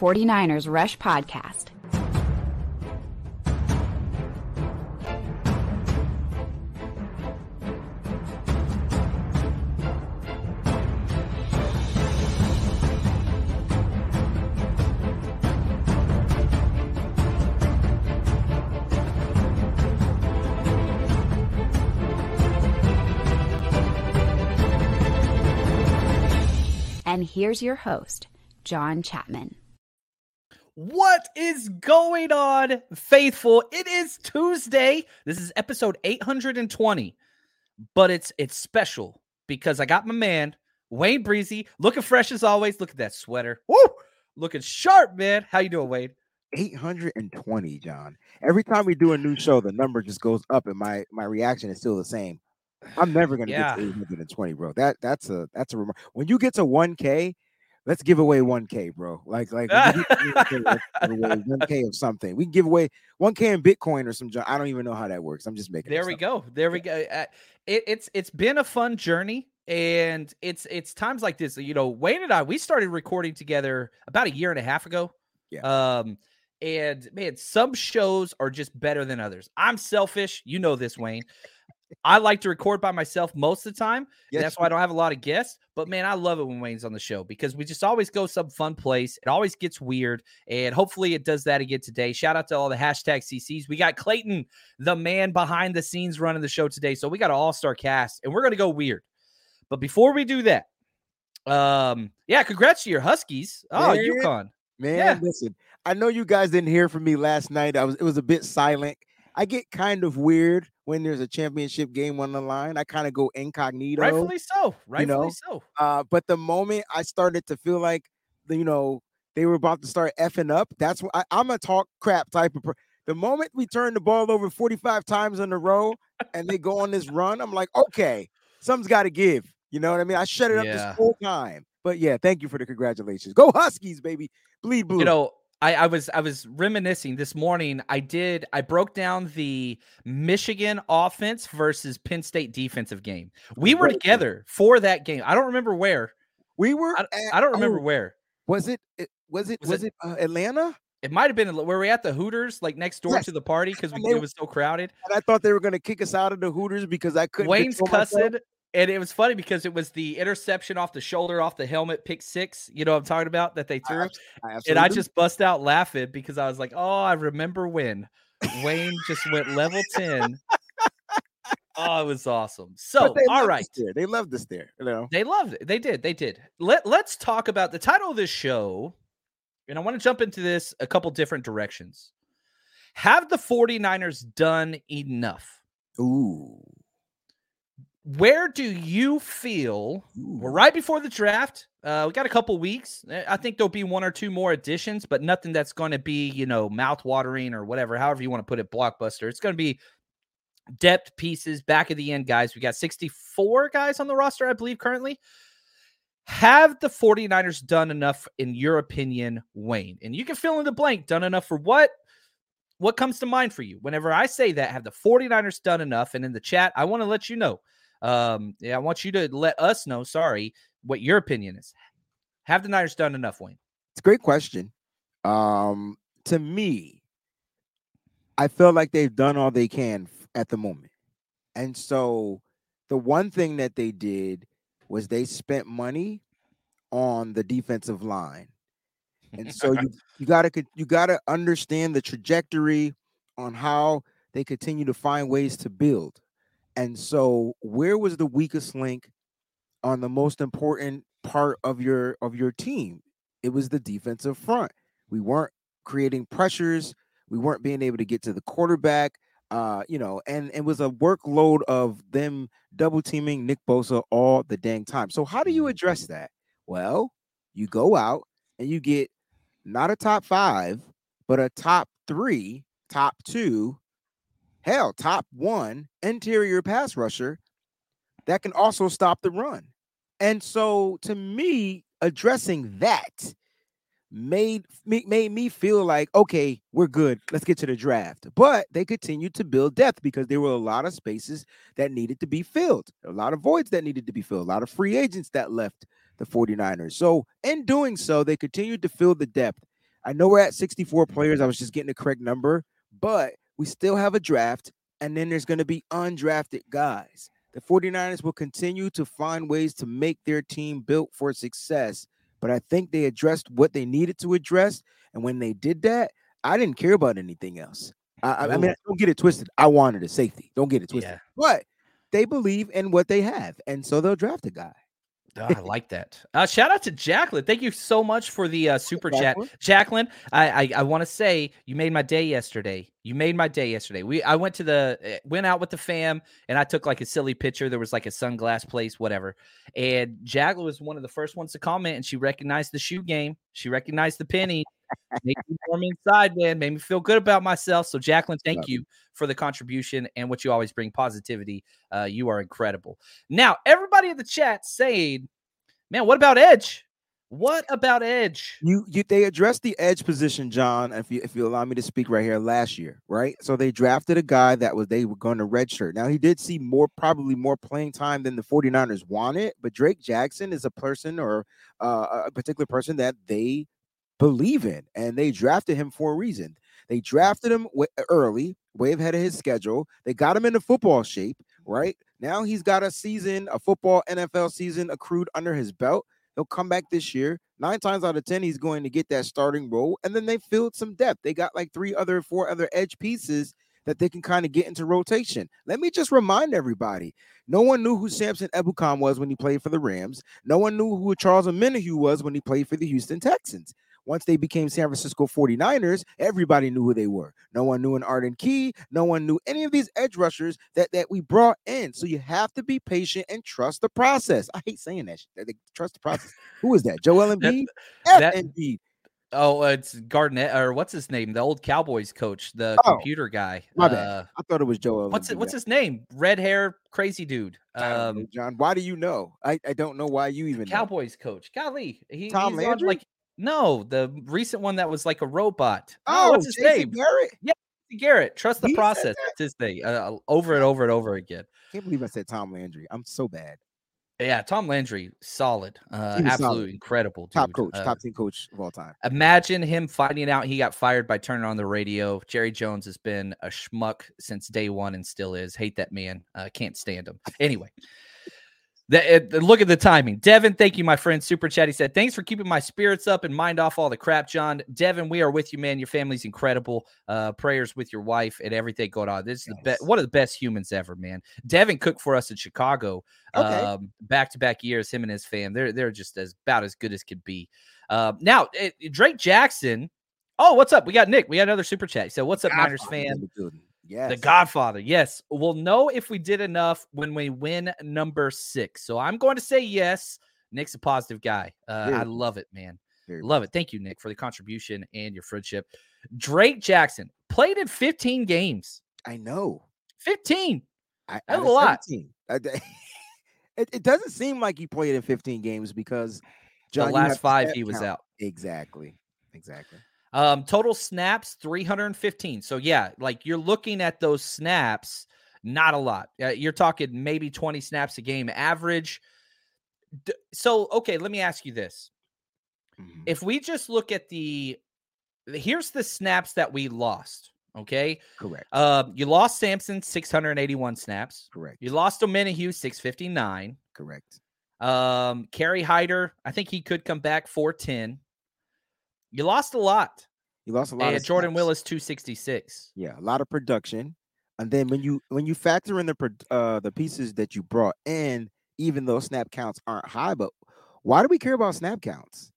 49ers Rush Podcast. And here's your host, John Chapman. What is going on, faithful? It is Tuesday. This is episode 820, but it's it's special because I got my man Wayne Breezie looking fresh as always. Look at that sweater. Woo! Looking sharp, man. How you doing, Wayne? 820, John. Every time we do a new show, the number just goes up, and my my reaction is still the same. I'm never gonna Yeah. get to 820, bro. That that's a that's a remar- when you get to 1K, let's give away 1K, bro. Like like when you get to 1K, let's give away 1K of something. We can give away 1K in Bitcoin or some. I don't even know how that works. I'm just making. There we go. There we go. Uh, it, it's it's been a fun journey, and it's it's times like this. You know, Wayne and I we started recording together about a year and a half ago. Yeah. Um, and man, some shows are just better than others. I'm selfish. You know this, Wayne. I like to record by myself most of the time. Yes, that's why I don't have a lot of guests. But man, I love it when Wayne's on the show because we just always go some fun place. It always gets weird. And hopefully it does that again today. Shout out to all the hashtag CCs. We got Clayton, the man behind the scenes running the show today. So we got an all-star cast and we're gonna go weird. But before we do that, um, yeah, congrats to your Huskies. Oh, Man. UConn. Man, Yeah. listen. I know you guys didn't hear from me last night. I was it was a bit silent. I get kind of weird when there's a championship game on the line. I kind of go incognito. Rightfully so. Rightfully know, so. Uh, but the moment I started to feel like you know they were about to start effing up, that's what I, I'm a talk crap type of. Per- the moment we turn the ball over 45 times in a row and they go on this run, I'm like, okay, something's got to give. You know what I mean? I shut it up Yeah. this whole time. But yeah, thank you for the congratulations. Go Huskies, baby. Bleed blue. you know I, I was i was reminiscing this morning i did i broke down the michigan offense versus penn state defensive game we were together for that game i don't remember where we were. i, at- I don't remember oh, where Was it? Was it? Was Was, it- it, uh, Atlanta? it might have been where we at the hooters like next door Yes. to the party because it was so crowded And I thought they were going to kick us out of the Hooters because I couldn't. wayne's control myself. And it was funny because it was the interception off the shoulder off the helmet pick six you know what i'm talking about that they threw abs- I and I just bust out laughing because I was like, "Oh, I remember when Wayne just went level ten. Oh, it was awesome. So, all right, they loved right, us there. They loved us there. You know. they loved it. They did. They did. Let Let's talk about the title of this show, and I want to jump into this a couple different directions. Have the 49ers done enough? Ooh. Where do you feel? We're right before the draft. Uh, we got a couple weeks. Eh, I think there'll be one or two more additions, but nothing that's going to be, you know, mouth watering or whatever, however you want to put it, blockbuster. It's going to be depth pieces, back of the end guys. We got 64 guys on the roster, I believe, currently. Have the 49ers done enough, in your opinion, Wayne? And you can fill in the blank. Done enough for what? What comes to mind for you? Whenever I say that, have the 49ers done enough? And in the chat, I want to let you know. Um, yeah, I want you to let us know, sorry, what your opinion is. Have the Niners done enough, Wayne? It's a great question. Um, to me, I feel like they've done all they can at the moment. And so the one thing that they did was they spent money on the defensive line. And so you you got to you got to understand the trajectory on how they continue to find ways to build. And so where was the weakest link on the most important part of your of your team? It was the defensive front. We weren't creating pressures. We weren't being able to get to the quarterback. Uh, you know, and it was a workload of them double teaming Nick Bosa all the dang time. So how do you address that? Well, you go out and you get not a top five, but a top three, top two, hell, top one interior pass rusher that can also stop the run. And so to me, addressing that made me made me feel like okay we're good. Let's get to the draft. But they continued to build depth because there were a lot of spaces that needed to be filled a lot of voids that needed to be filled a lot of free agents that left the 49ers. So in doing so they continued to fill the depth. I know we're at 64 players. I was just getting the correct number but we still have a draft and then there's going to be undrafted guys the 49ers will continue to find ways to make their team built for success but I think they addressed what they needed to address. And when they did that, I didn't care about anything else. I, I mean, don't get it twisted. I wanted a safety. Don't get it twisted. Yeah. But they believe in what they have, and so they'll draft a guy. Oh, I like that. Uh, shout out to Jacqueline. Thank you so much for the uh, super chat, Jacqueline. I I, I want to say you made my day yesterday. You made my day yesterday. We I went to the eh, went out with the fam and I took like a silly picture. There was like a sunglass place, whatever. And Jacqueline was one of the first ones to comment, and she recognized the shoe game. She recognized the penny. made me warm inside, man. Made me feel good about myself. So, Jacqueline, thank Love you for the contribution and what you always bring positivity. Uh, you are incredible. Now, everybody in the chat saying, man, what about Edge? What about Edge? You, you they addressed the edge position, John. If you if you allow me to speak right here, last year, right? So they drafted a guy that was they were going to redshirt. Now he did see more, probably more playing time than the 49ers wanted, but Drake Jackson is a person or uh, a particular person that they believe in, and they drafted him for a reason. They drafted him early, way ahead of his schedule. They got him into football shape, right? Now he's got a season, a football NFL season accrued under his belt. He'll come back this year. Nine times out of 10, he's going to get that starting role. And then they filled some depth. They got like three other, four other edge pieces that they can kind of get into rotation. Let me just remind everybody no one knew who Samson Ebukam was when he played for the Rams. No one knew who Charles Omenihu was when he played for the Houston Texans. Once they became San Francisco 49ers, everybody knew who they were. No one knew an Arden Key. No one knew any of these edge rushers that, that we brought in. So you have to be patient and trust the process. I hate saying that. Trust the process. who is that? Joel Embiid? F Embiid. Oh, it's Garnett or what's his name? The old Cowboys coach, the oh, computer guy. My bad. Uh, I thought it was Joel. What's it, what's his name? Red hair, crazy dude. Um, John, why do you know? I, I don't know why you even Cowboys know. coach. Golly, he, Tom he's Landry? On, like no, the recent one that was like a robot. Oh, oh what's his Jason name? Garrett. Yeah, Garrett. Trust the he process. It's his thing. Uh, over and over and over again. Can't believe I said Tom Landry. I'm so bad. Yeah, Tom Landry, solid, uh, absolutely incredible, dude. top coach, uh, top team coach of all time. Imagine him finding out he got fired by turning on the radio. Jerry Jones has been a schmuck since day one and still is. Hate that man. Uh, can't stand him. Anyway, the, look at the timing. Devin, thank you, my friend. Super chat. He said, Thanks for keeping my spirits up and mind off all the crap, John. Devin, we are with you, man. Your family's incredible. Uh, prayers with your wife and everything going on. This is yes. the best, one of the best humans ever, man. Devin cooked for us in Chicago um, back to back years, him and his fam. They're, they're just as about as good as could be. Uh, now, it, Drake Jackson. Oh, what's up? We got Nick. We got another super chat. So, what's up, Niners fan? Yes. The Godfather. Yes. We'll know if we did enough when we win number six. So I'm going to say yes. Nick's a positive guy. Uh, I love it, man. Very love it. Thank you, Nick, for the contribution and your friendship. Drake Jackson played in 15 games. I know. 15. I, That's a lot. it, it doesn't seem like he played in 15 games because John, the last five he was count. out. Exactly. Exactly. Um, total snaps 315. So yeah, like you're looking at those snaps, not a lot. Uh, you're talking maybe 20 snaps a game average. D- so okay, let me ask you this: mm-hmm. if we just look at the, here's the snaps that we lost. Okay, correct. Uh, you lost Samson 681 snaps. Correct. You lost Omenihu 659. Correct. Um, Kerry Hyder, I think he could come back 410. You lost a lot. You lost a lot. And Jordan Willis, two sixty six. Yeah, a lot of production. And then when you when you factor in the uh the pieces that you brought in, even though snap counts aren't high, but why do we care about snap counts?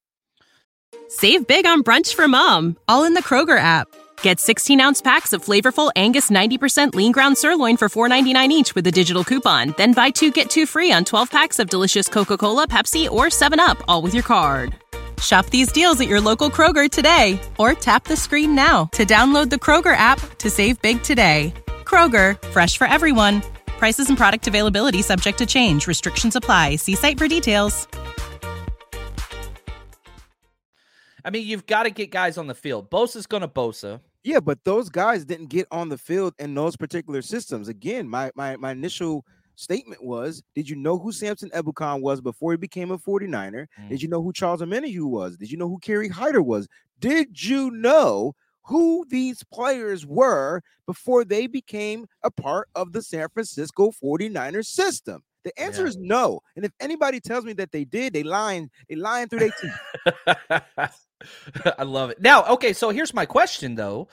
Save big on brunch for mom, all in the Kroger app. Get 16 ounce packs of flavorful Angus 90% lean ground sirloin for $4.99 each with a digital coupon. Then buy two get two free on 12 packs of delicious Coca Cola, Pepsi, or 7UP, all with your card. Shop these deals at your local Kroger today or tap the screen now to download the Kroger app to save big today. Kroger, fresh for everyone. Prices and product availability subject to change. Restrictions apply. See site for details. I mean, you've got to get guys on the field. Bosa's going to Bosa. Yeah, but those guys didn't get on the field in those particular systems. Again, my my my initial statement was, did you know who Samson Ebukam was before he became a 49er? Mm. Did you know who Charles Omenihu was? Did you know who Kerry Hyder was? Did you know who these players were before they became a part of the San Francisco 49ers system? The answer yeah. is no. And if anybody tells me that they did, they lying, they lying through their teeth. I love it. Now, okay, so here's my question though.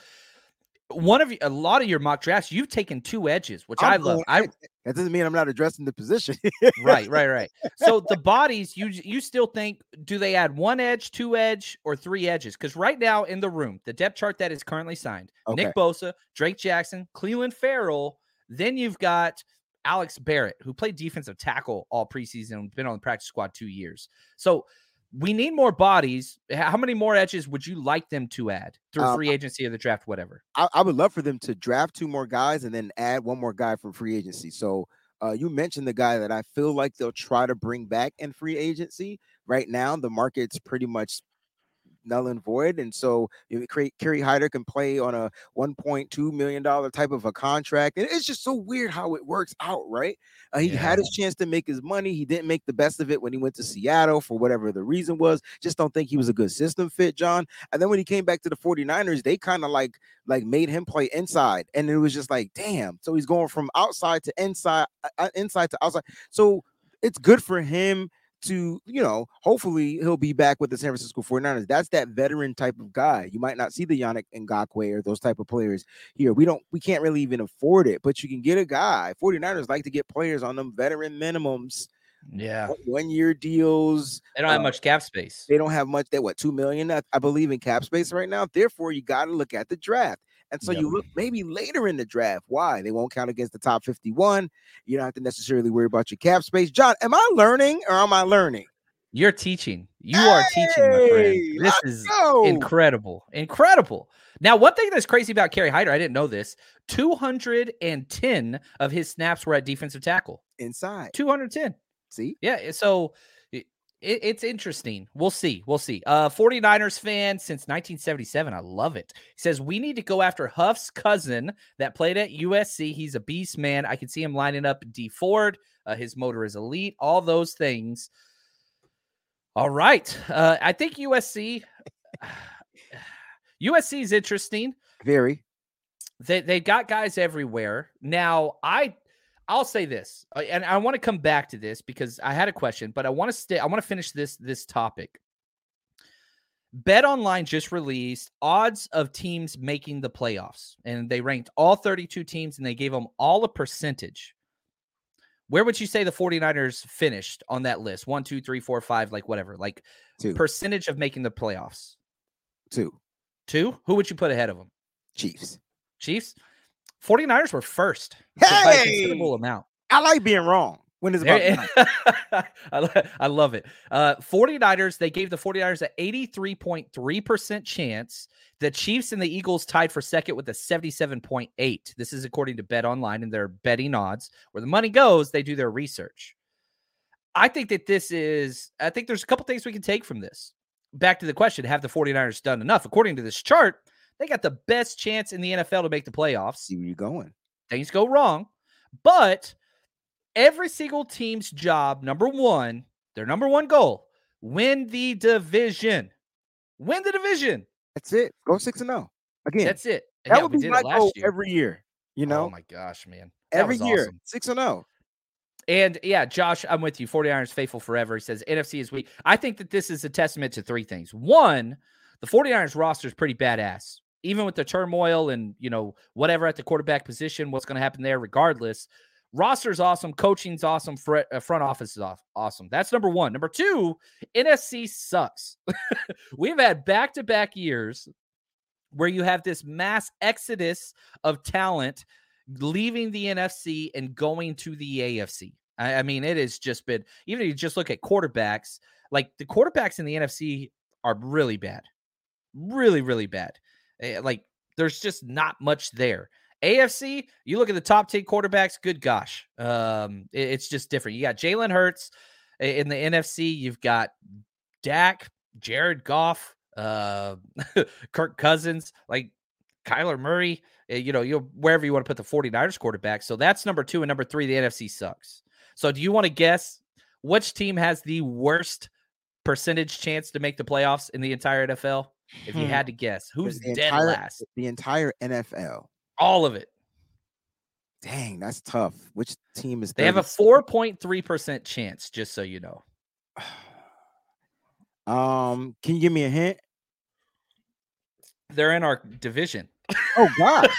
One of you, a lot of your mock drafts, you've taken two edges, which I'm i love. I that doesn't mean I'm not addressing the position. right, right, right. So the bodies, you you still think do they add one edge, two edge, or three edges? Because right now in the room, the depth chart that is currently signed, okay. Nick Bosa, Drake Jackson, Clelin Ferrell. Then you've got Alex Barrett, who played defensive tackle all preseason been on the practice squad two years. So we need more bodies. How many more edges would you like them to add through um, free agency or the draft, whatever? I, I, would love for them to draft two more guys and then add one more guy from free agency. So uh, you mentioned the guy that I feel like they'll try to bring back in free agency. Right now, the market's pretty much null and void. And so you create Kerry Hyder can play on a $1.2 million type of a contract. And it's just so weird how it works out, right? Uh, he yeah. had his chance to make his money. He didn't make the best of it when he went to Seattle for whatever the reason was. Just don't think he was a good system fit, John. And then when he came back to the 49ers, they kind of like like made him play inside. And it was just like, damn. So he's going from outside to inside, uh, uh inside to outside. So it's good for him to, you know, hopefully he'll be back with the San Francisco 49ers. That's that veteran type of guy. You might not see the Yannick Ngakoue or those type of players here. We don't, we can't really even afford it, but you can get a guy. 49ers like to get players on them veteran minimums. Yeah. One year deals. They don't have uh, much cap space. They don't have much. They what, two million, I, I believe, in cap space right now. Therefore, you got to look at the draft. And so yep. you look maybe later in the draft. Why? They won't count against the top 51. You don't have to necessarily worry about your cap space. John, am I learning or am I learning? You're teaching. You hey, are teaching, my friend. This is go. incredible. Incredible. Now, one thing that's crazy about Kerry Hyder, I didn't know this 210 of his snaps were at defensive tackle. Inside. 210. See? Yeah. Eh, so it, it's interesting. We'll see. We'll see. Uh 49ers fan since 1977. I love it. He says we need to go after Huff's cousin that played at USC. He's a beast man. I can see him lining up D Ford. Uh, his motor is elite. All those things. All right. Uh, I think USC USC is interesting. Very. They they got guys everywhere. Now, I I'll say this, uh, and I want to come back to this because I had a question, but I want to stay. I want to finish this this topic. Bet Online just released odds of teams making the playoffs, and they ranked all 32 teams and they gave them all a percentage. Where would you say the 49ers finished on that list? One, two, three, four, five, like whatever, like two. percentage of making the playoffs? Two. Two? Who would you put ahead of them? Chiefs. Chiefs? 49ers were first hey! a considerable amount. I like being wrong when it's about I, I love it. Uh 49ers, they gave the 49ers an 83.3% chance. The Chiefs and the Eagles tied for second with a 77.8. This is according to Bet Online and their betting odds. Where the money goes, they do their research. I think that this is I think there's a couple things we can take from this. Back to the question, have the 49ers done enough? According to this chart, they got the best chance in the NFL to make the playoffs. See where you're going. Things go wrong, but every single team's job, number one, their number one goal, win the division. Win the division. That's it. Go six and zero oh. again. That's it. that yeah, would be my goal year. every year. You oh know. Oh my gosh, man! That every year, awesome. six and zero. Oh. And yeah, Josh, I'm with you. 49ers faithful forever. He says NFC is weak. I think that this is a testament to three things. One, the 49ers roster is pretty badass even with the turmoil and you know whatever at the quarterback position, what's going to happen there, regardless. Roster's awesome, coaching's awesome, front, uh, office is awesome. That's number one. Number two, NFC sucks. We've had back to back years where you have this mass exodus of talent leaving the NFC and going to the AFC. I, I mean, it has just been even if you just look at quarterbacks, like the quarterbacks in the NFC are really bad. Really, really bad. Eh, Like there's just not much there. AFC, you look at the top 10 quarterbacks, good gosh. Um, it- it's just different. You got Jalen Hurts in the NFC, you've got Dak, Jared Goff, uh, Kirk Cousins, like Kyler Murray, uh, you know, you wherever you want to put the 49ers quarterback. So that's number two and number three. The NFC sucks. So do you want to guess which team has the worst percentage chance to make the playoffs in the entire NFL? If you Hmm. had to guess, who's the dead entire, last? The entire NFL. All of it. Dang, that's tough. Which team is They have a 4.3% chance, just so you know. Um, can you give me a hint? They're in our division. Oh God,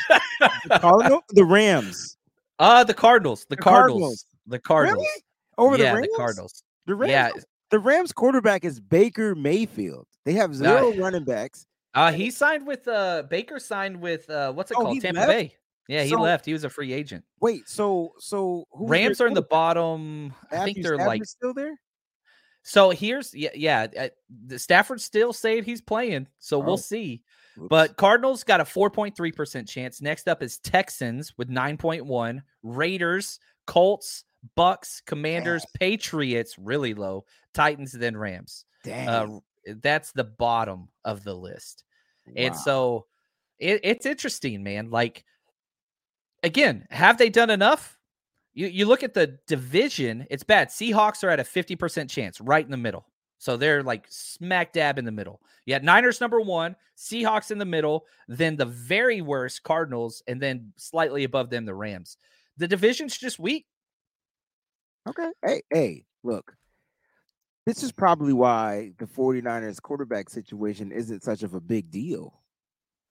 the Cardinal, the Rams, Uh the Cardinals. The, The Cardinals. Cardinals. The Cardinals. Really? over yeah, the Rams. the Cardinals. The Rams. Yeah. The Rams quarterback is Baker Mayfield. They have zero running backs. Uh he signed with uh Baker signed with uh what's it Oh, called? Tampa left? Bay. Yeah, he So- left. He was a free agent. Wait, so so Rams are in the bottom. I think they're like still there. so here's yeah, yeah. Uh, the Stafford still saying he's playing, so Oh. we'll see. Oops. But Cardinals got a 4.3% chance. Next up is Texans with 9.1, Raiders, Colts, Bucs, Commanders, Patriots really low, Titans then Rams. dang, Uh that's the bottom of the list. And so it, it's interesting, man. Like again, have they done enough? You you look at the division, it's bad. Seahawks are at a 50% chance, right in the middle. So they're like smack dab in the middle. You got Niners number one, Seahawks in the middle, then the very worst Cardinals, and then slightly above them, the Rams. The division's just weak. Okay. Hey, hey, look. This is probably why the 49ers quarterback situation isn't such of a big deal.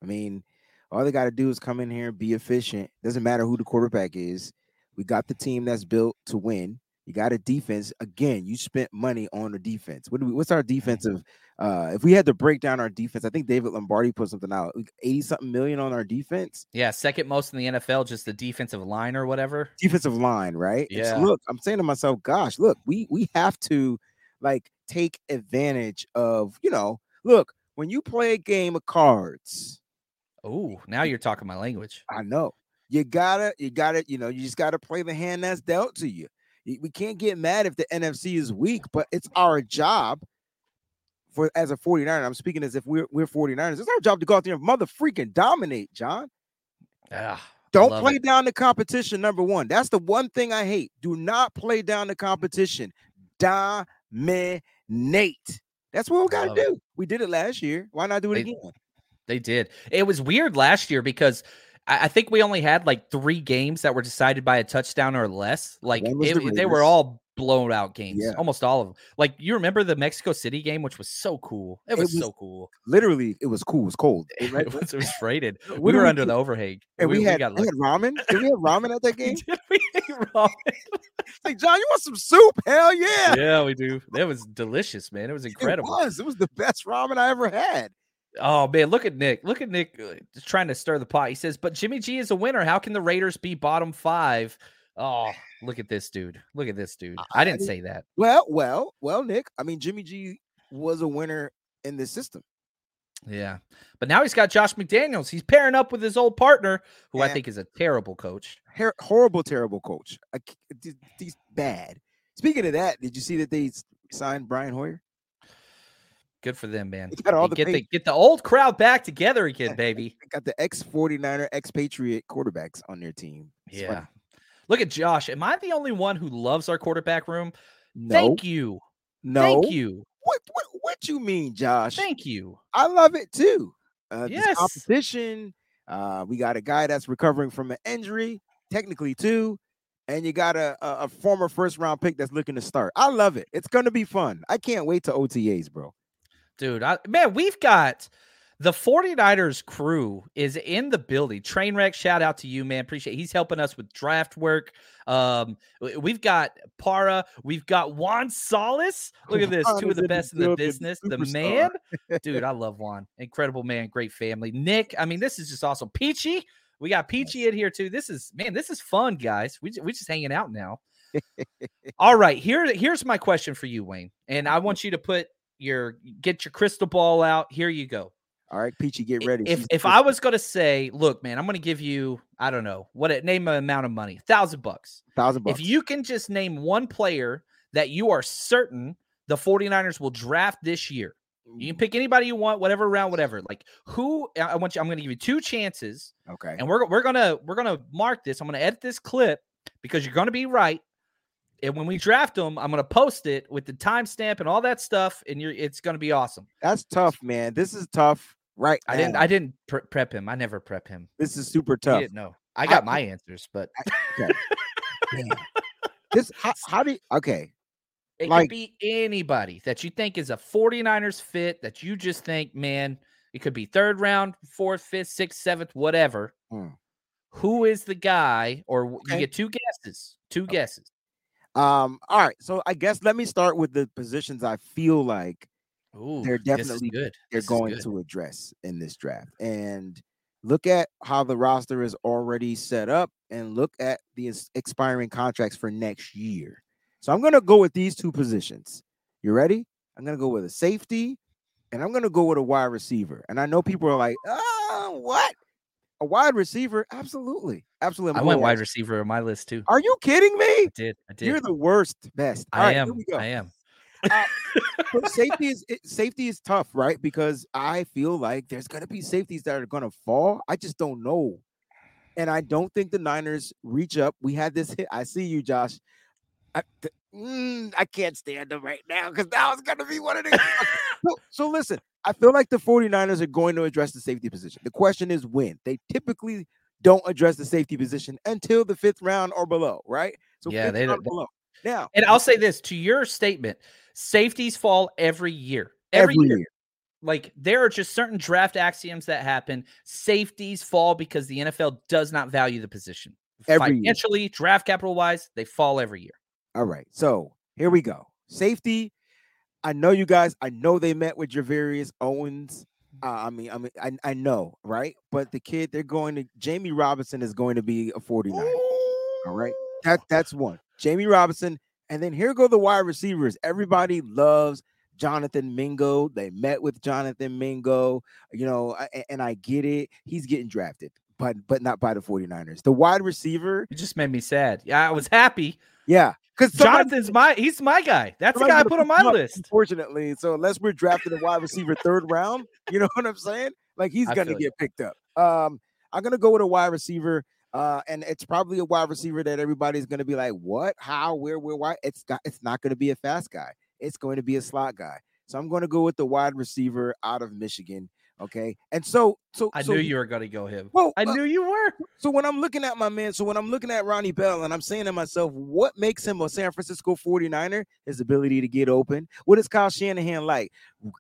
I mean, all they got to do is come in here and be efficient. Doesn't matter who the quarterback is. We got the team that's built to win. You got a defense. Again, you spent money on the defense. What do we, what's our defensive? Uh, if we had to break down our defense, I think David Lombardi put something out, 80 something million on our defense. Yeah, second most in the NFL, just the defensive line or whatever. defensive line, right? And so Yeah. look, I'm saying to myself, gosh, look, we we have to like take advantage of, you know, look, when you play a game of cards, Oh, now you're talking my language. I know you gotta, you gotta, you know, you just gotta play the hand that's dealt to you. We can't get mad if the NFC is weak, but it's our job for as a 49er. I'm speaking as if we're we're 49ers. It's our job to go out there and mother freaking dominate, John. Ah, I Don't play it. down the competition. Number one, that's the one thing I hate. Do not play down the competition. Dominate. That's what we got to Love it. do. We did it last year. Why not do it They- again? They did. It was weird last year because I, I think we only had like three games that were decided by a touchdown or less. Like it- the they were all blown out games, Yeah. almost all of them. Like you remember the Mexico City game, which was so cool. It It was, was- so cool. Literally, it was cool. It was cold. It- It was, it was. What we were we under do? the overhang. and we, had, got we had ramen. Did we have ramen at that game? did. We ate ramen. like, John, you want some soup? Hell yeah. yeah, we do. That was delicious, man. It was incredible. It was. It was the best ramen I ever had. Oh man, look at Nick. Look at Nick uh, just trying to stir the pot. He says, "But Jimmy G is a winner. How can the Raiders be bottom five? Oh, look at this dude. Look at this dude. I didn't say that. Well, well, well, Nick. I mean, Jimmy G was a winner in this system. Yeah, but now he's got Josh McDaniels. He's pairing up with his old partner, who I think is a terrible coach. Her- horrible, terrible coach. I He's bad. Speaking of that, did you see that they signed Brian Hoyer? Good for them, man. He got all Hey, the get the get the old crowd back together again, baby. They got the ex 49er, ex Patriot quarterbacks on their team. It's funny. Yeah. Look at Josh. Am I the only one who loves our quarterback room? No, Thank you. no. Thank you. What, what what you mean, Josh? Thank you. I love it too. Uh, Yes. competition. Uh, we got a guy that's recovering from an injury, technically too, and you got a, a, a former first round pick that's looking to start. I love it. It's gonna be fun. I can't wait to OTAs, bro. Dude, I, man, we've got the 49ers crew is in the building. Trainwreck, shout out to you, man. Appreciate He's helping us with draft work. Um, we've got Para, we've got Juan Solis. Look at this, Juan two of the best in the business. The man, dude, I love Juan. Incredible man, great family. Nick, I mean, this is just awesome. Peachy, we got Peachy in here too. This is man, this is fun, guys. We we just hanging out now. All right, here here's my question for you, Wayne, and I want you to put your get your crystal ball out. Here you go. All right, Peachy, get ready. If She's if I was gonna say, look, man, I'm gonna give you, I don't know, what it name an amount of money, thousand bucks. thousand bucks, If you can just name one player that you are certain the 49ers will draft this year, you can pick anybody you want, whatever round, whatever. Like who I I want you, I'm gonna give you two chances, okay, and we're we're gonna we're gonna mark this. I'm gonna edit this clip because you're gonna be right. And when we draft them, I'm gonna post it with the timestamp and all that stuff, and you're it's gonna be awesome. that's tough, man. This is tough, right? I didn't. I didn't pre- prep him. I never prep him. This is super He tough. didn't know. I got my answers, but Damn. This how, how do you, okay? it Like- could be anybody that you think is a 49ers fit that you just think, man, it could be third round, fourth, fifth, sixth, seventh, whatever. Hmm. Who is the guy? Or w- you get two guesses. Two guesses. Um, all right. So I guess let me start with the positions I feel like Ooh, They're definitely- good. they're This going good. to address in this draft. And look at how the roster is already set up and look at the expiring contracts for next year. So I'm going to go with these two positions. You ready? I'm going to go with a safety and I'm going to go with a wide receiver. And I know people are like, "Oh, what? A wide receiver? Absolutely. Absolutely. I I'm went going wide receiver on my list too. Are you kidding me? I did. I did. You're the worst best. All I right, am. I am. but safety is it, safety is tough, right? Because I feel like there's gonna be safeties that are gonna fall. I just don't know, and I don't think the Niners reach up. We had this hit. I see you, Josh. I, th- mm, I can't stand them right now because now it's gonna be one of the. so, so listen, I feel like the 49ers are going to address the safety position. The question is when. They typically don't address the safety position until the fifth round or below, right? So Yeah, they don't- below. Now, And I'll say this to your statement safeties fall every year. every, Every, year. year. Like there are just certain draft axioms that happen. Safeties fall because the NFL does not value the position. Every year. Financially, draft capital wise, they fall every year. All right. So here we go. Safety. I know you guys. I know they met with Javarius Owens. Uh, I mean, I mean, I, I know, right? But the kid, they're going to Jammie Robinson is going to be a 49. All right. That that's one. Jammie Robinson. And then here go the wide receivers. Everybody loves Jonathan Mingo. They met with Jonathan Mingo, you know, a- and I get it. He's getting drafted, but but not by the 49ers. The wide receiver, It just made me sad. Yeah, I was happy. yeah. Because Jonathan's my he's my guy. That's the guy I put on my up, list. Unfortunately, so unless we're drafting a wide receiver third round, you know what I'm saying? Like he's I gonna feel you. get picked up. Um, I'm gonna go with a wide receiver, uh, and it's probably a wide receiver that everybody's gonna be like, "What? How? Where? Where? Why?" It's got. It's not gonna be a fast guy. It's going to be a slot guy. So I'm going to go with the wide receiver out of Michigan. Okay, and so so I so, knew you were gonna go him. Well, I uh, knew you were. so when I'm looking at my man, so when I'm looking at Ronnie Bell and I'm saying to myself, what makes him a San Francisco 49er? His ability to get open. What is Kyle Shanahan like?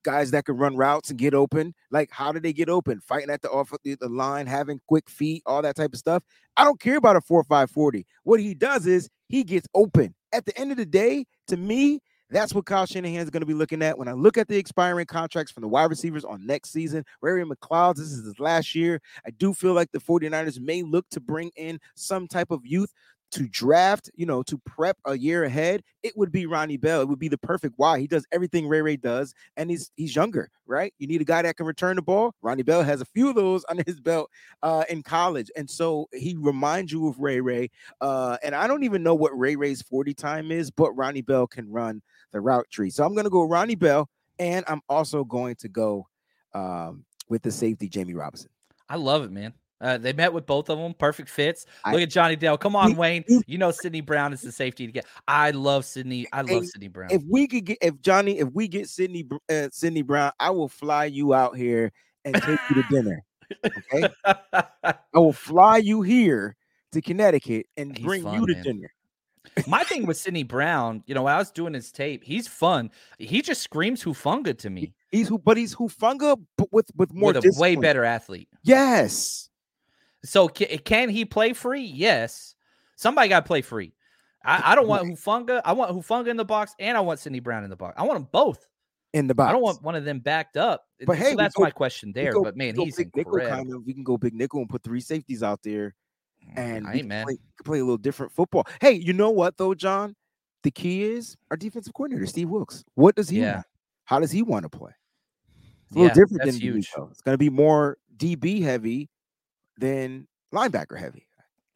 Guys that can run routes and get open. Like, how do they get open? Fighting at the off the, the line, having quick feet, all that type of stuff. I don't care about a 4-5-40. What he does is he gets open. At the end of the day, to me, that's what Kyle Shanahan is going to be looking at. When I look at the expiring contracts from the wide receivers on next season, Ray McCloud, this is his last year. I do feel like the 49ers may look to bring in some type of youth to draft, you know, to prep a year ahead. It would be Ronnie Bell. It would be the perfect why. He does everything Ray Ray does, and he's he's younger, right? You need a guy that can return the ball. Ronnie Bell has a few of those under his belt uh, in college, and so he reminds you of Ray Ray. Uh, and I don't even know what Ray Ray's 40 time is, but Ronnie Bell can run the route tree. So I'm going to go Ronnie Bell, and I'm also going to go um, with the safety Jammie Robinson. I love it, man. Uh, they met with both of them, perfect fits. I- Look at Johnny Dale. Come on, Wayne. You know Sydney Brown is the safety to get. I love Sydney. I love Sydney Brown. If we could get, if Johnny, if we get Sydney, Br- uh, Sydney Brown, I will fly you out here and take you to dinner. Okay, I will fly you here to Connecticut and He's bring you to man. dinner. My thing with Sydney Brown, you know, I was doing his tape, he's fun. He just screams Hufanga to me. He's who, but he's Hufanga, but with with more with a way better athlete. Yes, So can, can he play free? Yes. Somebody got to play free. I, I don't want Hufanga. I want Hufanga in the box, and I want Sydney Brown in the box. I want them both. in the box. I don't want one of them backed up. But so hey, that's go- my question there. go- but man, he's big nickel incredible. kind of. We can go big nickel and put three safeties out there, and I we man. play, play a little different football. Hey, you know what though, John? The key is our defensive coordinator, Steve Wilks. What does he Yeah. want? How does he want to play? It's a little Yeah, different than huge. It's going to be more DB heavy than linebacker heavy.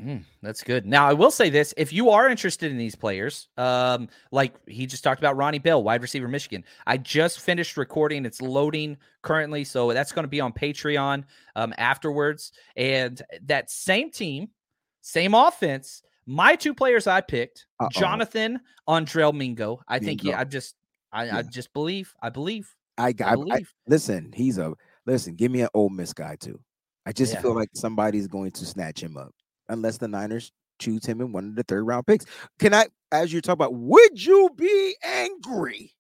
Mm, that's good. Now, I will say this: if you are interested in these players, um, like he just talked about Ronnie Bell, wide receiver, Michigan. I just finished recording; it's loading currently, so that's going to be on Patreon um, afterwards. And that same team, same offense. My two players I picked: Uh-oh. Jonathan Andrell Mingo. I think he. I just, I, I just believe. I believe. I I got. I, believe. listen, he's a listen. Give me an Ole Miss guy too. I just Yeah. feel like somebody's going to snatch him up unless the Niners choose him in one of the third round picks. Can I, as you talk about, would you be angry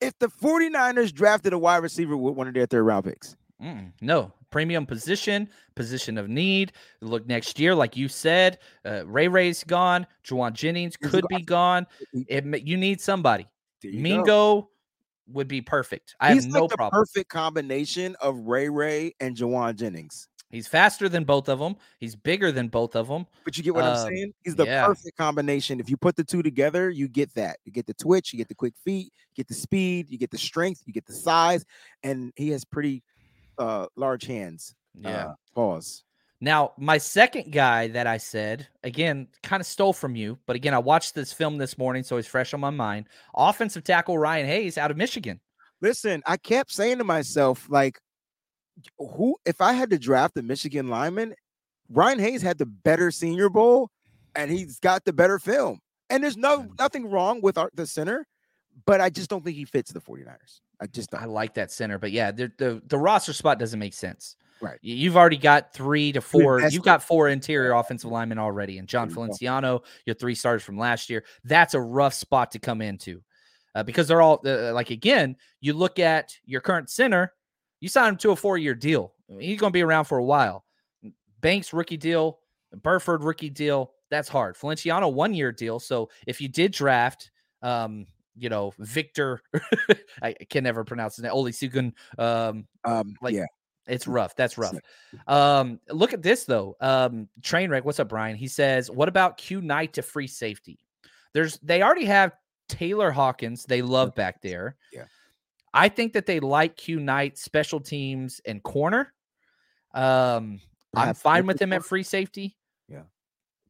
if the 49ers drafted a wide receiver with one of their third round picks? Mm, no premium position, position of need. Look next year, like you said, uh, Ray Ray's gone. Jauan Jennings could be gone. It, you need somebody. You go. Mingo would be perfect. I He's have like no the problem. perfect combination of Ray Ray and Jauan Jennings. He's faster than both of them. He's bigger than both of them. But you get what Um, I'm saying? He's the yeah. perfect combination. If you put the two together, you get that. You get the twitch, you get the quick feet, you get the speed, you get the strength, you get the size, and he has pretty uh large hands. Yeah. Uh, pause. Now, my second guy that I said, again, kind of stole from you, but again, I watched this film this morning, so he's fresh on my mind. Offensive tackle Ryan Hayes out of Michigan. Listen, I kept saying to myself, like, who if I had to draft a Michigan lineman, Ryan Hayes had the better senior bowl and he's got the better film. And there's no Mm. nothing wrong with our, the center, but I just don't think he fits the 49ers. I just I like that center, but yeah, the the, the roster spot doesn't make sense. Right. You've already got three to four. You've got four interior offensive linemen already, and John. Feliciano, your three stars from last year. That's a rough spot to come into, uh, because they're all uh, like again. You look at your current center. You sign him to a four-year deal. He's going to be around for a while. Banks rookie deal, Burford rookie deal. That's hard. Feliciano one-year deal. So if you did draft, um, you know Victor, I can never pronounce his name. Oli Sugun, um, Um, like, yeah, it's rough. That's rough. Um, look at this though. Um, train wreck. what's up, Brian? He says, "What about Q Knight to free safety?" There's they already have Tayler Hawkins. They love back there. Yeah. I think that they like Q Knight special teams and corner. Um, I'm fine with him at free safety.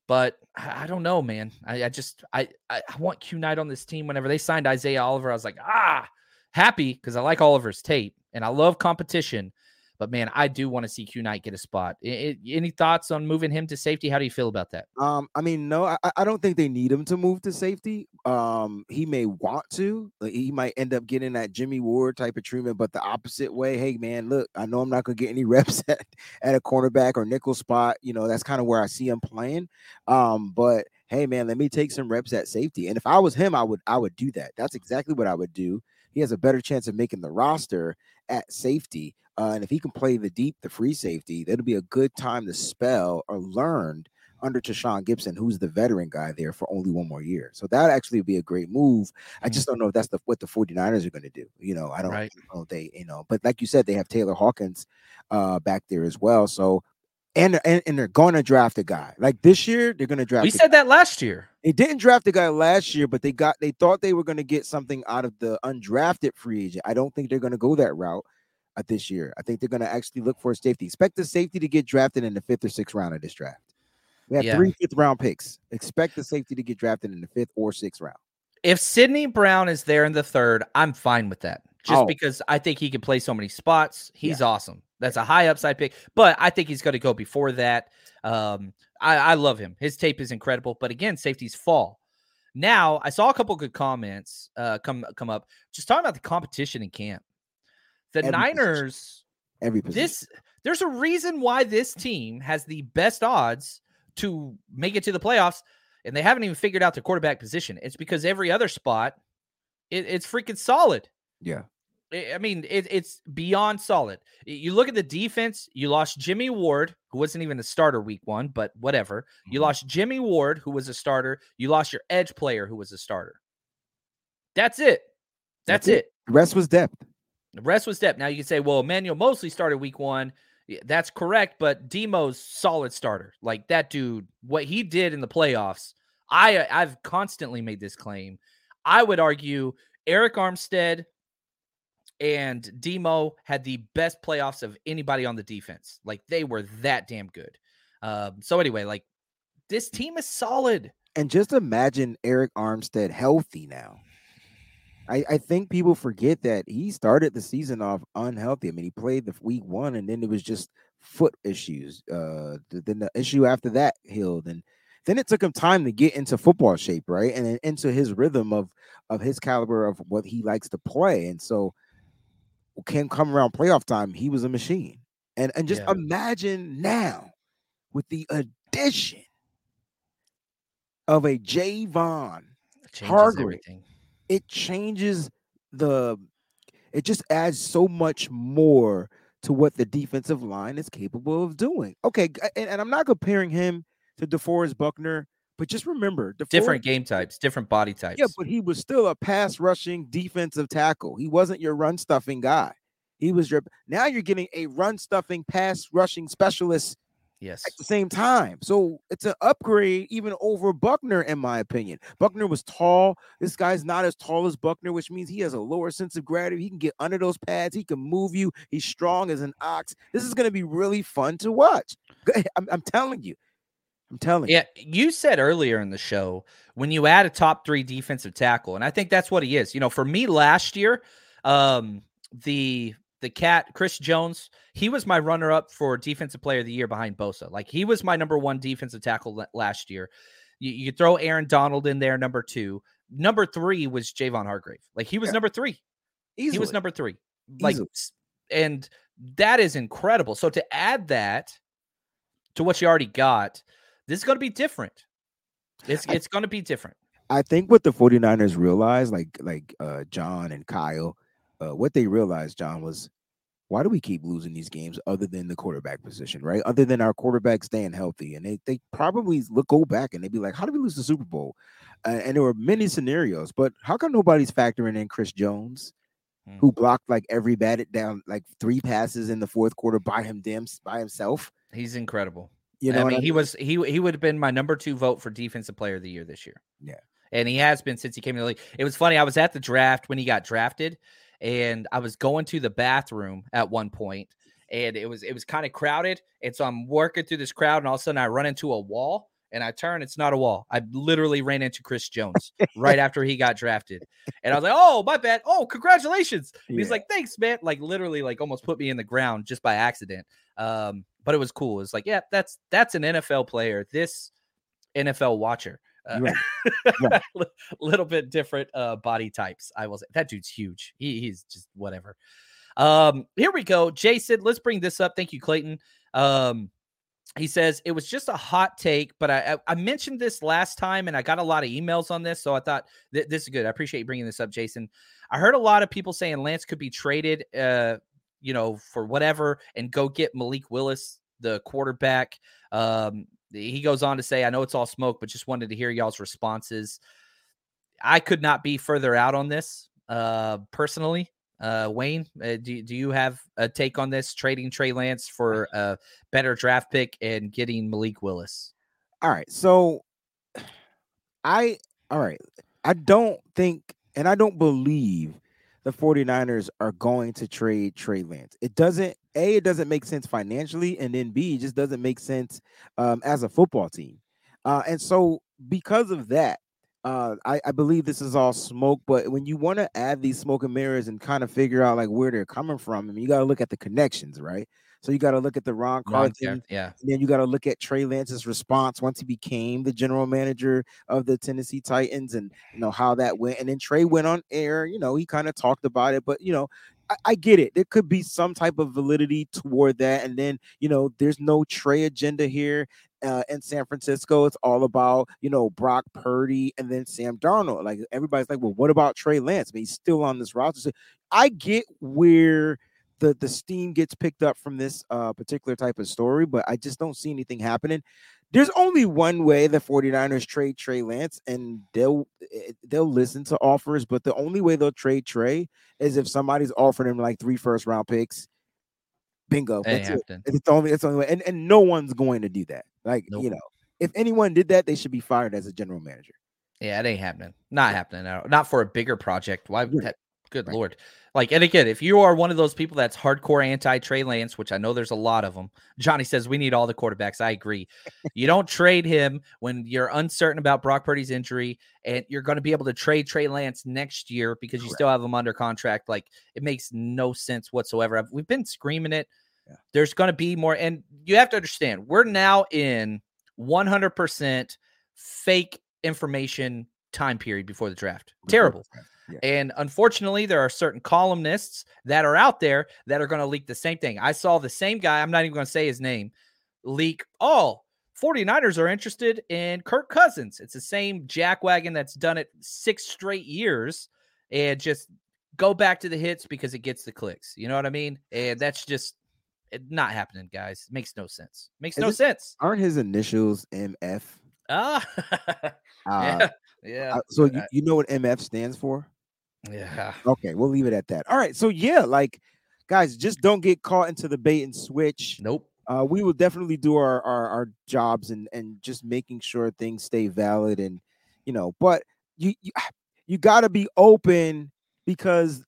But I don't know, man. I, I just I, I I want Q Knight on this team. Whenever they signed Isaiah Oliver, I was like, ah, happy because I like Oliver's tape and I love competition. But man, I do want to see Q Knight get a spot. I- I- any thoughts on moving him to safety? How do you feel about that? Um, I mean, no, I, I- I don't think they need him to move to safety. Um, he may want to. he might end up getting that Jimmy Ward type of treatment, but the opposite way. Hey, man, look, I know I'm not gonna get any reps at, at a cornerback or nickel spot. You know, that's kind of where I see him playing. Um, but hey, man, let me take some reps at safety. And if I was him, I would I would do that. That's exactly what I would do. He has a better chance of making the roster at safety. Uh, and if he can play the deep, the free safety, that'll be a good time to spell or learn under Tashaun Gipson, who's the veteran guy there for only one more year. So that actually would be a great move. I Mhm. just don't know if that's the what the 49ers are going to do. You know, I don't Right. know they, you know, but like you said, they have Tayler Hawkins uh back there as well. So and and, and they're going to draft a guy. Like this year, they're going to draft We said that last year. they didn't draft a guy last year, but they got they thought they were going to get something out of the undrafted free agent. I don't think they're going to go that route uh, this year. I think they're going to actually look for a safety. Expect the safety to get drafted in the fifth or sixth round of this draft. We have Yeah. three fifth round picks. Expect the safety to get drafted in the fifth or sixth round. If Sydney Brown is there in the third, I'm fine with that. Just Oh. because I think he can play so many spots. He's awesome. That's a high upside pick, but I think he's going to go before that. Um, I, I love him. His tape is incredible. But again, safeties fall. Now I saw a couple good comments uh, come come up, just talking about the competition in camp. The Every position. Niners, Every position. this there's a reason why this team has the best odds to make it to the playoffs, and they haven't even figured out their quarterback position. It's because every other spot, it, it's freaking solid. yeah. I mean, it, it's beyond solid. You look at the defense. You lost Jimmy Ward, who wasn't even a starter week one, but whatever. You Mhm. lost Jimmy Ward, who was a starter. You lost your edge player, who was a starter. That's it. That's, That's it. it. The rest was depth. The rest was depth. Now you can say, well, Emmanuel Moseley started week one. That's correct, but Demo's solid starter. Like that dude, what he did in the playoffs, I I've constantly made this claim. I would argue Arik Armstead, and Demo had the best playoffs of anybody on the defense. Like they were that damn good. Um, so anyway, like this team is solid. And just imagine Arik Armstead healthy now. I, I think people forget that he started the season off unhealthy. I mean, he played the week one, and then it was just foot issues. Uh, then the issue after that healed, and then it took him time to get into football shape, right, and into his rhythm of of his caliber of what he likes to play. And so, can come around playoff time, he was a machine. And and just Yeah. imagine now with the addition of a Javon Hargrave. everything. it changes the it just adds so much more to what the defensive line is capable of doing. Okay, and, and I'm not comparing him to DeForest Buckner, but just remember Different game types, different body types. Yeah, but he was still a pass rushing defensive tackle. He wasn't your run stuffing guy. He was your now you're getting a run stuffing pass rushing specialist yes. at the same time. So it's an upgrade even over Buckner, in my opinion. Buckner was tall. This guy's not as tall as Buckner, which means he has a lower sense of gravity. He can get under those pads. He can move you. He's strong as an ox. This is going to be really fun to watch. I'm, I'm telling you. I'm telling you. Yeah, you said earlier in the show when you add a top three defensive tackle, and I think that's what he is. You know, for me last year, um, the the cat Chris Jones, he was my runner up for defensive player of the year behind Bosa. Like he was my number one defensive tackle last year. You, you throw Aaron Donald in there, number two. Number three was Javon Hargrave. Like he was Yeah. number three. He was number three. Like, Easily. and that is incredible. So to add that to what you already got, this is going to be different. It's it's going to be different. I think what the 49ers realized, like like uh John and Kyle, uh, what they realized, John, was why do we keep losing these games other than the quarterback position, right? Other than our quarterback staying healthy. And they they probably look go back and they'd be like, How did we lose the Super Bowl? Uh, and there were many scenarios, but how come nobody's factoring in Chris Jones, Hmm. who blocked like every batted down like three passes in the fourth quarter by him damn by himself? He's incredible. You know, I what mean, he was he he would have been my number two vote for defensive player of the year this year. Yeah. and he has been since he came to the league. It was funny. I was at the draft when he got drafted, and I was going to the bathroom at one point, and it was it was kind of crowded, and so I'm working through this crowd, and all of a sudden I run into a wall, and I turn. It's not a wall. I literally ran into Chris Jones right after he got drafted, and I was like, "Oh, my bad. Oh, congratulations." And He's like, "Thanks, man." Like literally, like almost put me in the ground just by accident. Um, but it was cool. It's like, yeah, that's that's an NFL player. This NFL watcher. Uh, Right. li- little bit different uh body types. I will say that dude's huge. He, he's just whatever. Um, here we go. Jason, let's bring this up. Thank you, Clayton. Um, he says it was just a hot take, but I, I I mentioned this last time and I got a lot of emails on this, so I thought th- this is good. I appreciate you bringing this up, Jason. I heard a lot of people saying Lance could be traded, uh, you know, for whatever and go get Malik Willis, the quarterback. Um, he goes on to say, I know it's all smoke, but just wanted to hear y'all's responses. I could not be further out on this uh, personally. Uh, Wayne, uh, do, do you have a take on this trading Trey Lance for a better draft pick and getting Malik Willis? All right. So I all right. I don't think and I don't believe the 49ers are going to trade Trey Lance. It doesn't A, it doesn't make sense financially, and then B, it just doesn't make sense um, as a football team. Uh, and so because of that, uh, I, I believe this is all smoke, but when you want to add these smoke and mirrors and kind of figure out like where they're coming from, I mean, you got to look at the connections, right? So you got to look at the Ran Carthon yeah. and then you got to look at Trey Lance's response once he became the general manager of the Tennessee Titans and you know how that went. And then Trey went on air, you know, he kind of talked about it, but you know, I, I get it. There could be some type of validity toward that. And then, you know, there's no Trey agenda here uh, in San Francisco. It's all about, you know, Brock Purdy and then Sam Darnold. Like everybody's like, well, what about Trey Lance? I mean, he's still on this roster. So I get where the the steam gets picked up from this uh particular type of story, but I just don't see anything happening. There's only one way the 49ers trade Trey Lance, and they'll eh, they'll listen to offers, but the only way they'll trade Trey is if somebody's offering him like three first round picks. Bingo. That's it. It's the only it's the only way. And, and no one's going to do that. Like, Nope. you know, if anyone did that, they should be fired as a general manager. Yeah, it ain't happening. Not happening. No. Not for a bigger project. Why? That, good Right. lord. Like, and again, if you are one of those people that's hardcore anti Trey Lance, which I know there's a lot of them, Johnny says we need all the quarterbacks. I agree. you don't trade him when you're uncertain about Brock Purdy's injury, and you're going to be able to trade Trey Lance next year because you still have him under contract. Like, it makes no sense whatsoever. We've been screaming it. Yeah. There's going to be more, and you have to understand, we're now in 100% fake information time period before the draft. Terrible. Yeah. And unfortunately, there are certain columnists that are out there that are going to leak the same thing. I saw the same guy, I'm not even going to say his name, leak, oh, 49ers are interested in Kirk Cousins. It's the same jackwagon that's done it six straight years and just go back to the hits because it gets the clicks. You know what I mean? And that's just it, not happening, guys. Makes no sense. Makes Is no it- sense. Aren't his initials MF? Ah, Uh, yeah, yeah, uh, so you, you know what MF stands for? Yeah. Okay, we'll leave it at that. All right. So yeah, like guys, just don't get caught into the bait and switch. Nope. Uh, we will definitely do our, our our jobs and and just making sure things stay valid and you know, but you you, you got to be open because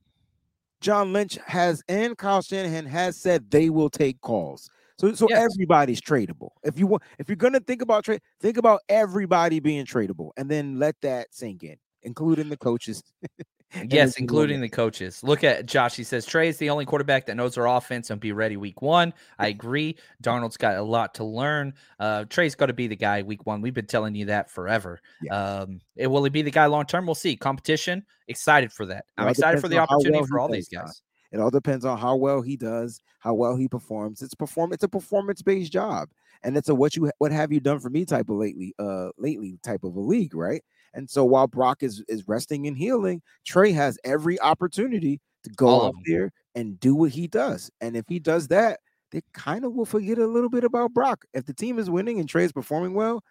John Lynch has and Kyle Shanahan has said they will take calls. So so Yes. everybody's tradable. If you want if you're going to think about trade, think about everybody being tradable and then let that sink in, including the coaches. Yes, including the coaches. Look at Josh. He says Trey is the only quarterback that knows our offense and be ready week one. I agree. Darnold's got a lot to learn. Uh, Trey's got to be the guy week one. We've been telling you that forever. Yeah. Um, it, will he be the guy long term? We'll see. Competition. Excited for that. I'm excited for the opportunity well for all these guys. It all depends on how well he does, how well he performs. It's perform. It's a performance based job, and it's a what you what have you done for me type of lately, uh, lately type of a league, right? And so while Brock is is resting and healing, Trey has every opportunity to go of out there and do what he does. And if he does that, they kind of will forget a little bit about Brock. If the team is winning and Trey is performing well,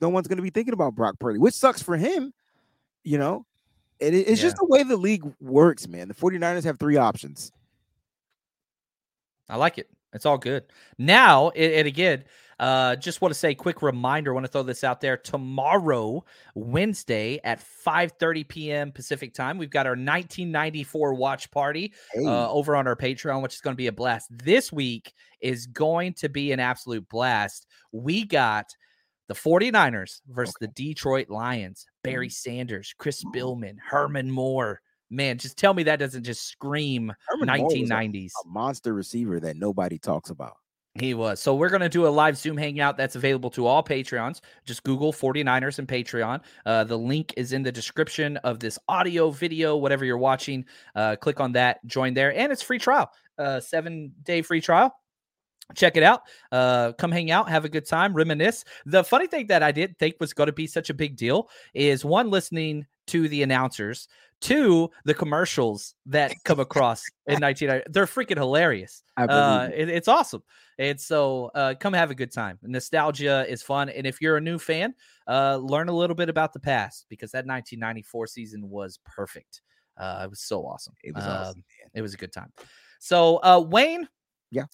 no one's going to be thinking about Brock Purdy, which sucks for him. You know, it, it's just the way the league works, man. The 49ers have three options. I like it. It's all good. Now, and again, uh, just want to say quick reminder. want to throw this out there. Tomorrow, Wednesday at 5:30 p.m. Pacific time, we've got our 1994 watch party Hey, uh, over on our Patreon, which is going to be a blast. This week is going to be an absolute blast. We got the 49ers versus the Detroit Lions, Barry Sanders, Chris Spielman, Herman Moore. Man, just tell me that doesn't just scream Herman Moore was a- 1990s. a monster receiver that nobody talks about. He was. So we're going to do a live Zoom hangout that's available to all Patreons. Just Google 49ers and Patreon. Uh, the link is in the description of this audio, video, whatever you're watching. Uh, click on that, join there, and it's free trial. Uh, seven day free trial. Check it out. Uh, come hang out, have a good time, reminisce. The funny thing that I didn't think was going to be such a big deal is one, listening to the announcers, two, the commercials that come across in 1990. They're freaking hilarious. Uh, it. it, it's awesome. And so uh, come have a good time. Nostalgia is fun. And if you're a new fan, uh, learn a little bit about the past because that 1994 season was perfect. Uh, it was so awesome. It was Um, awesome, man. It was a good time. So, uh, Wayne, Yeah.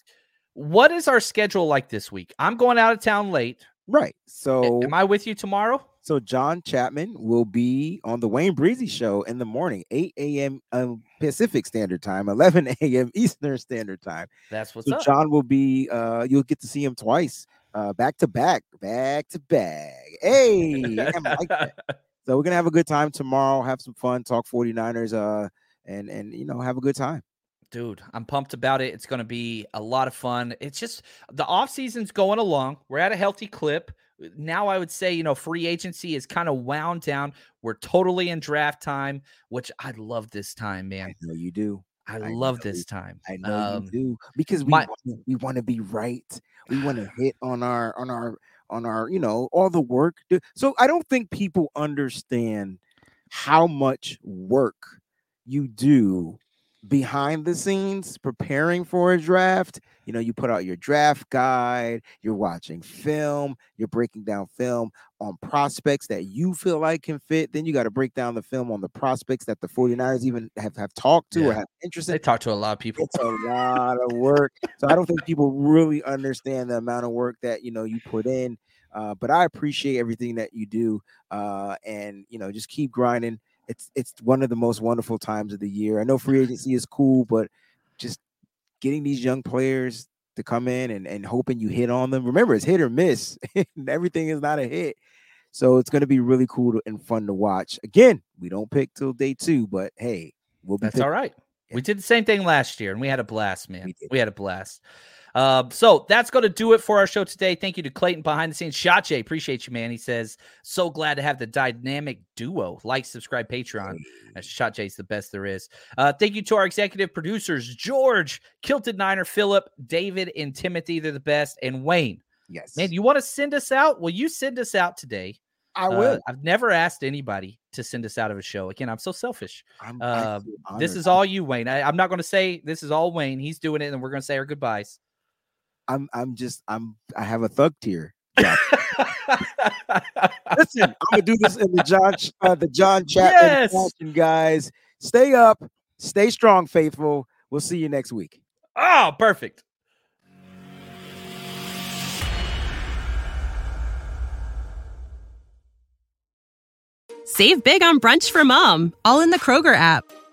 what is our schedule like this week? I'm going out of town late. Right. So Am I with you tomorrow? So John Chapman will be on the Wayne Breezie show in the morning, 8 a.m. Um, Pacific Standard Time, 11 a.m. Eastern Standard Time. That's what's so up. John will be uh you'll get to see him twice, uh back to back, back to back. Hey, I like that. So we're gonna have a good time tomorrow, have some fun, talk 49ers, uh, and and you know, have a good time. Dude, I'm pumped about it. It's going to be a lot of fun. It's just the off season's going along. We're at a healthy clip. Now I would say, you know, free agency is kind of wound down. We're totally in draft time, which I love this time, man. I know you do. I, I love this you- time. I know Um, you do because we my- wanna, we want to be right. We want to hit on our on our on our you know all the work. So I don't think people understand how much work you do behind the scenes preparing for a draft. You know, you put out your draft guide, you're watching film, you're breaking down film on prospects that you feel like can fit. Then you got to break down the film on the prospects that the 49ers even have, have talked to or have interest in They talk to a lot of people. it's a lot of work. So I don't think people really understand the amount of work that you know you put in. Uh, but I appreciate everything that you do, uh, and you know just keep grinding. It's it's one of the most wonderful times of the year. I know free agency is cool, but just getting these young players to come in and, and hoping you hit on them. Remember, it's hit or miss. Everything is not a hit. So it's going to be really cool to, and fun to watch. Again, we don't pick till day two, but hey, we'll be. That's all right. Yeah. We did the same thing last year, and we had a blast, man. We, we had a blast. Uh, so that's going to do it for our show today. Thank you to Clayton behind the scenes. Shache, appreciate you, man. He says, so glad to have the dynamic duo. Like, subscribe, Patreon. Shache is the best there is. Uh, thank you to our executive producers, George, Kilted Niner, Philip, David, and Timothy. They're the best. And Wayne. Yes. Man, you want to send us out? Will you send us out today? I will. Uh, I've never asked anybody to send us out of a show. Again, I'm so selfish. I'm, uh, this is all you, Wayne. I, am not going to say this is all Wayne. He's doing it, and we're going to say our goodbyes. I'm I'm just I'm I have a thug tier. Yeah. Listen, I'm gonna do this in the John uh, the John Chapman yes. guys. Stay up, stay strong, faithful. We'll see you next week. Oh, perfect. Save big on brunch for mom, all in the Kroger app.